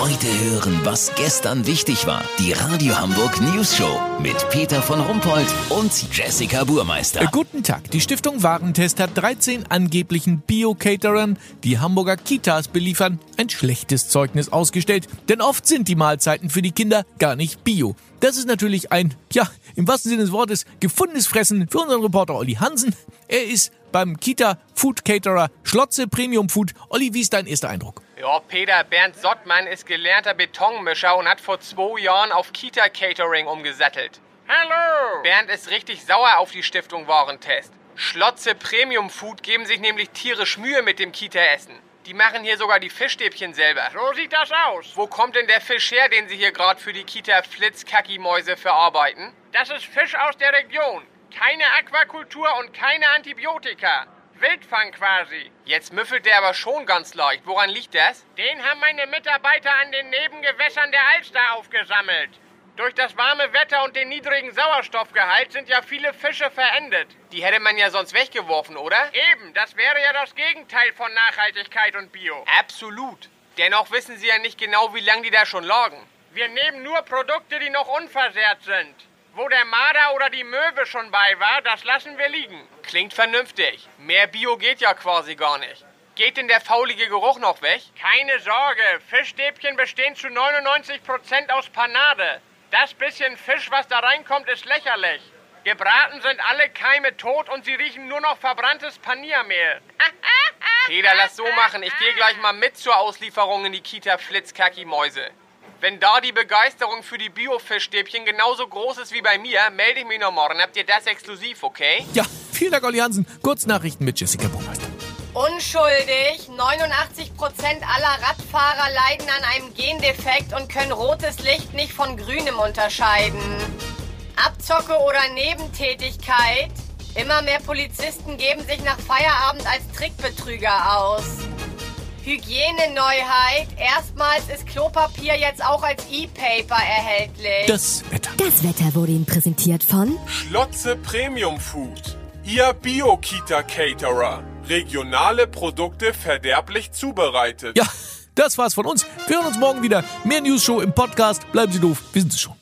Heute hören, was gestern wichtig war. Die Radio Hamburg News Show mit Peter von Rumpold und Jessica Burmeister. Äh, guten Tag. Die Stiftung Warentest hat 13 angeblichen Bio-Caterern, die Hamburger Kitas beliefern, ein schlechtes Zeugnis ausgestellt. Denn oft sind die Mahlzeiten für die Kinder gar nicht bio. Das ist natürlich ein, ja, im wahrsten Sinne des Wortes, gefundenes Fressen für unseren Reporter Olli Hansen. Er ist beim Kita Food Caterer Schlotze Premium Food. Olli, wie ist dein erster Eindruck? Ja, Peter Bernd Sottmann ist gelernter Betonmischer und hat vor zwei Jahren auf Kita Catering umgesattelt. Hallo! Bernd ist richtig sauer auf die Stiftung Warentest. Schlotze Premium Food geben sich nämlich tierisch Mühe mit dem Kita-Essen. Die machen hier sogar die Fischstäbchen selber. So sieht das aus. Wo kommt denn der Fisch her, den Sie hier gerade für die Kita Flitzkacki-Mäuse verarbeiten? Das ist Fisch aus der Region. Keine Aquakultur und keine Antibiotika. Wildfang quasi. Jetzt müffelt der aber schon ganz leicht. Woran liegt das? Den haben meine Mitarbeiter an den Nebengewässern der Alster aufgesammelt. Durch das warme Wetter und den niedrigen Sauerstoffgehalt sind ja viele Fische verendet. Die hätte man ja sonst weggeworfen, oder? Eben, das wäre ja das Gegenteil von Nachhaltigkeit und Bio. Absolut. Dennoch wissen Sie ja nicht genau, wie lange die da schon lagen. Wir nehmen nur Produkte, die noch unversehrt sind. Wo der Marder oder die Möwe schon bei war, das lassen wir liegen. Klingt vernünftig. Mehr Bio geht ja quasi gar nicht. Geht denn der faulige Geruch noch weg? Keine Sorge, Fischstäbchen bestehen zu 99% aus Panade. Das bisschen Fisch, was da reinkommt, ist lächerlich. Gebraten sind alle Keime tot und sie riechen nur noch verbranntes Paniermehl. Peter, lass so machen. Ich gehe gleich mal mit zur Auslieferung in die Kita Flitzkacki-Mäuse. Wenn da die Begeisterung für die Bio-Fischstäbchen genauso groß ist wie bei mir, melde ich mich noch morgen. Habt ihr das exklusiv, okay? Ja, vielen Dank, Olli Hansen. Kurznachrichten mit Jessica Burmeister. Unschuldig. 89% aller Radfahrer leiden an einem Gendefekt und können rotes Licht nicht von grünem unterscheiden. Abzocke oder Nebentätigkeit. Immer mehr Polizisten geben sich nach Feierabend als Trickbetrüger aus. Hygieneneuheit. Erstmals ist Klopapier jetzt auch als E-Paper erhältlich. Das Wetter. Das Wetter wurde Ihnen präsentiert von Schlotze Premium Food. Ihr Bio-Kita-Caterer. Regionale Produkte verderblich zubereitet. Ja, das war's von uns. Wir hören uns morgen wieder. Mehr News Show im Podcast. Bleiben Sie doof. Wir sind es schon.